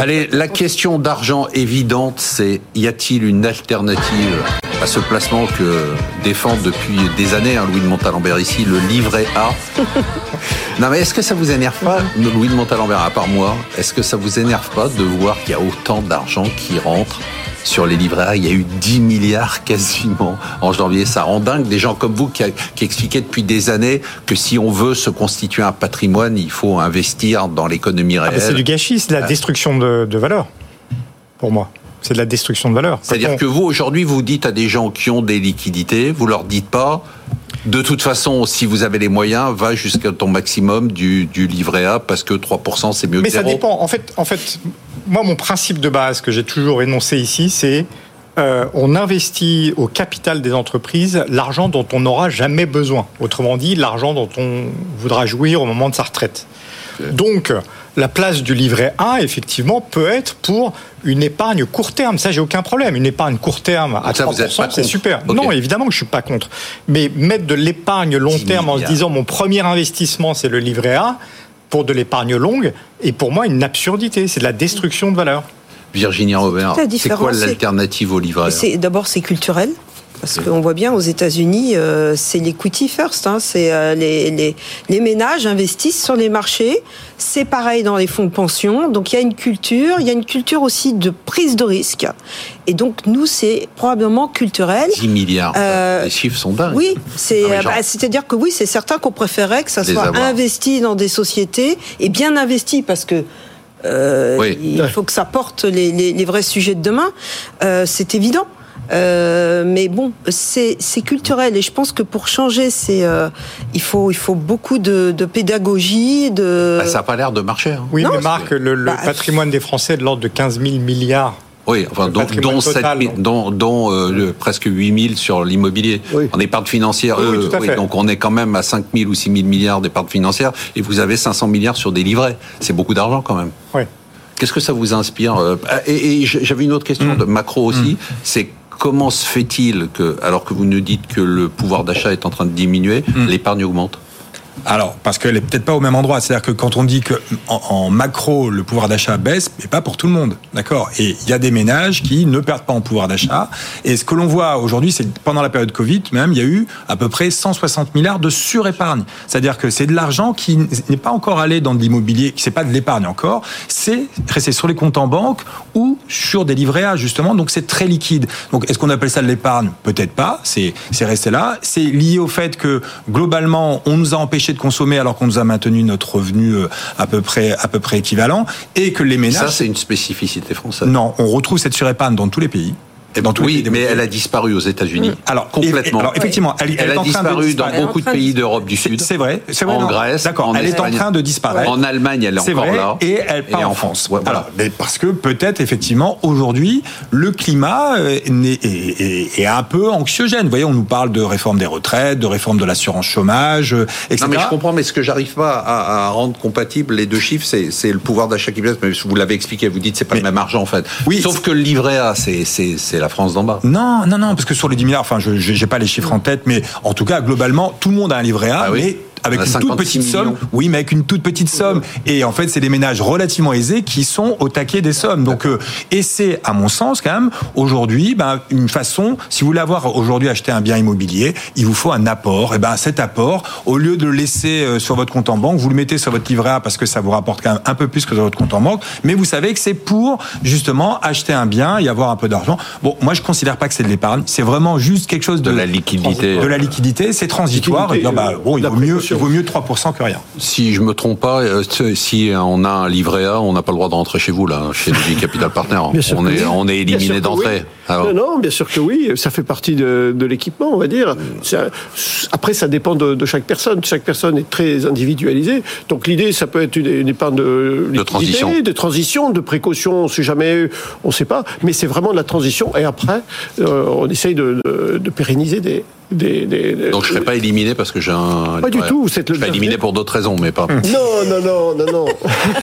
Allez, la question d'argent évidente, c'est y a-t-il une alternative à ce placement que défend depuis des années hein, Louis de Montalembert ici, le livret A? Non mais est-ce que ça vous énerve pas, Louis de Montalembert, à part moi, est-ce que ça vous énerve pas de voir qu'il y a autant d'argent qui rentre sur les livrets A, il y a eu 10 milliards quasiment en janvier. Ça rend dingue des gens comme vous qui, qui expliquaient depuis des années que si on veut se constituer un patrimoine, il faut investir dans l'économie Ah, réelle. c'est du gâchis, c'est de la destruction de, de valeur, pour moi. C'est de la destruction de valeur. C'est-à-dire on- que vous, aujourd'hui, vous dites à des gens qui ont des liquidités, vous leur dites pas, de toute façon, si vous avez les moyens, va jusqu'à ton maximum du, du livret A parce que 3% c'est mieux Mais que ça zéro. dépend. En fait, en fait, moi, mon principe de base que j'ai toujours énoncé ici, c'est euh, on investit au capital des entreprises l'argent dont on n'aura jamais besoin. Autrement dit, l'argent dont on voudra jouir au moment de sa retraite. Donc, la place du livret A, effectivement, peut être pour une épargne court terme. Ça, j'ai aucun problème. Une épargne court terme à ça, vous êtes 3%, pas c'est super. Non, évidemment que je suis pas contre. Mais mettre de l'épargne long 10 terme en se disant mon premier investissement, c'est le livret A, pour de l'épargne longue, est pour moi une absurdité. C'est de la destruction de valeur. Virginia Robert, c'est quoi l'alternative au livret d'abord c'est culturel. Parce qu'on voit bien aux États-Unis, euh, c'est l'equity first. Hein, c'est euh, les, les, les ménages investissent sur les marchés. C'est pareil dans les fonds de pension. Donc il y a une culture, il y a une culture aussi de prise de risque. Et donc nous, c'est probablement culturel. 10 milliards. Euh, les chiffres sont dingues. Oui, c'est euh, bah, c'est-à-dire que oui, c'est certain qu'on préférait que ça Les soit avoir. investi dans des sociétés et bien investi parce que euh, Oui. il faut que ça porte les, les- les vrais sujets de demain. Euh, c'est évident. Euh, mais bon, c'est culturel et je pense que pour changer, c'est euh, il faut il faut beaucoup de, de pédagogie, de Bah, ça n'a pas l'air de marcher. hein. Oui, Non, mais Marc, le, le Bah, patrimoine des Français est de l'ordre de 15 000 milliards. Oui, enfin, dont, patrimoine dont, total, 7 000 dont, dont, euh, le- presque 8 000 sur l'immobilier. Oui. En épargne financière, Oui, oui, euh, tout à fait. donc on est quand même à 5 000 ou 6 000 milliards d'épargne financière et vous avez 500 milliards sur des livrets. C'est beaucoup d'argent quand même. Qu'est-ce que ça vous inspire euh, Et, et j'avais une autre question de macro aussi, c'est comment se fait-il que, alors que vous nous dites que le pouvoir d'achat est en train de diminuer, l'épargne augmente? Alors, parce qu'elle est peut-être pas au même endroit. C'est-à-dire que quand on dit que en, macro le pouvoir d'achat baisse, mais pas pour tout le monde, d'accord? Et il y a des ménages qui ne perdent pas en pouvoir d'achat. Et ce que l'on voit aujourd'hui, c'est pendant la période Covid, même, il y a eu à peu près 160 milliards de surépargne. C'est-à-dire que c'est de l'argent qui n'est pas encore allé dans de l'immobilier, qui c'est pas de l'épargne encore, c'est resté sur les comptes en banque ou sur des livrets A justement. Donc c'est très liquide. Donc est-ce qu'on appelle ça de l'épargne? Peut-être pas. C'est resté là. C'est lié au fait que globalement, on nous a empêché de consommer alors qu'on nous a maintenu notre revenu euh, à peu près à peu près équivalent et que les Ça, ménages c'est une spécificité française. non, on retrouve cette surépargne dans tous les pays. Et dans tous les oui, pays mais elle a disparu aux États-Unis. alors complètement. alors effectivement, elle, Elle, est a en train de disparu dans beaucoup de est pays d'Europe du Sud. C'est vrai, c'est vrai. En non. Grèce, d'accord. Elle est en train de disparaître. En Allemagne, elle est C'est encore vrai, là. et elle part Et en en France. France. Ouais, voilà. Alors, mais parce que peut-être effectivement aujourd'hui le climat euh, est, est- est un peu anxiogène. Vous voyez, on nous parle de réforme des retraites, de réforme de l'assurance chômage, euh, etc. Non, mais je comprends, mais ce que j'arrive pas à, à rendre compatible les deux chiffres, c'est, le pouvoir d'achat qui baisse. Mais vous l'avez expliqué, vous dites c'est pas Mais- le même argent en fait. Oui, Sauf que le livret A, c'est la France d'en bas. Non, non, non, parce que sur les 10 milliards, enfin, je j'ai pas les chiffres en tête, mais en tout cas, globalement, tout le monde a un livret A, Ah oui mais avec une toute 56 petite somme. Oui, mais avec une toute petite somme. Et en fait, c'est des ménages relativement aisés qui sont au taquet des sommes. Donc, euh, et c'est, à mon sens, quand même, aujourd'hui, ben, une façon, si vous voulez avoir aujourd'hui acheté un bien immobilier, il vous faut un apport. Et ben, cet apport, au lieu de le laisser euh, sur votre compte en banque, vous le mettez sur votre livret A parce que ça vous rapporte quand même un peu plus que sur votre compte en banque. Mais vous savez que c'est pour, justement, acheter un bien et avoir un peu d'argent. Bon, moi, je considère pas que c'est de l'épargne. C'est vraiment juste quelque chose de, De la liquidité. De la liquidité, c'est transitoire. Et dire, bah, bon, il vaut mieux, il précaution. vaut mieux 3% que rien. Si je me trompe pas, euh, si on a un livret A, on n'a pas le droit de rentrer chez vous là, chez le Capital Partner. Bien sûr On est, oui. on est Bien sûr éliminé d'entrée. oui. Non, non, bien sûr que oui. Ça fait partie de, de l'équipement, on va dire. Ça- après, ça dépend de, de chaque personne. Chaque personne est très individualisée. Donc l'idée, ça peut être une, une épargne de, liquidité, transition. de transition, de précaution. On sait jamais, on ne sait pas. Mais c'est vraiment de la transition. Et après, euh, on essaye de, de- de pérenniser des, des, des- des- donc je serai pas éliminé parce que j'ai un. Pas du tout, c'est le Je serai éliminé pour d'autres raisons, mais pas. Non, non, non, non, non.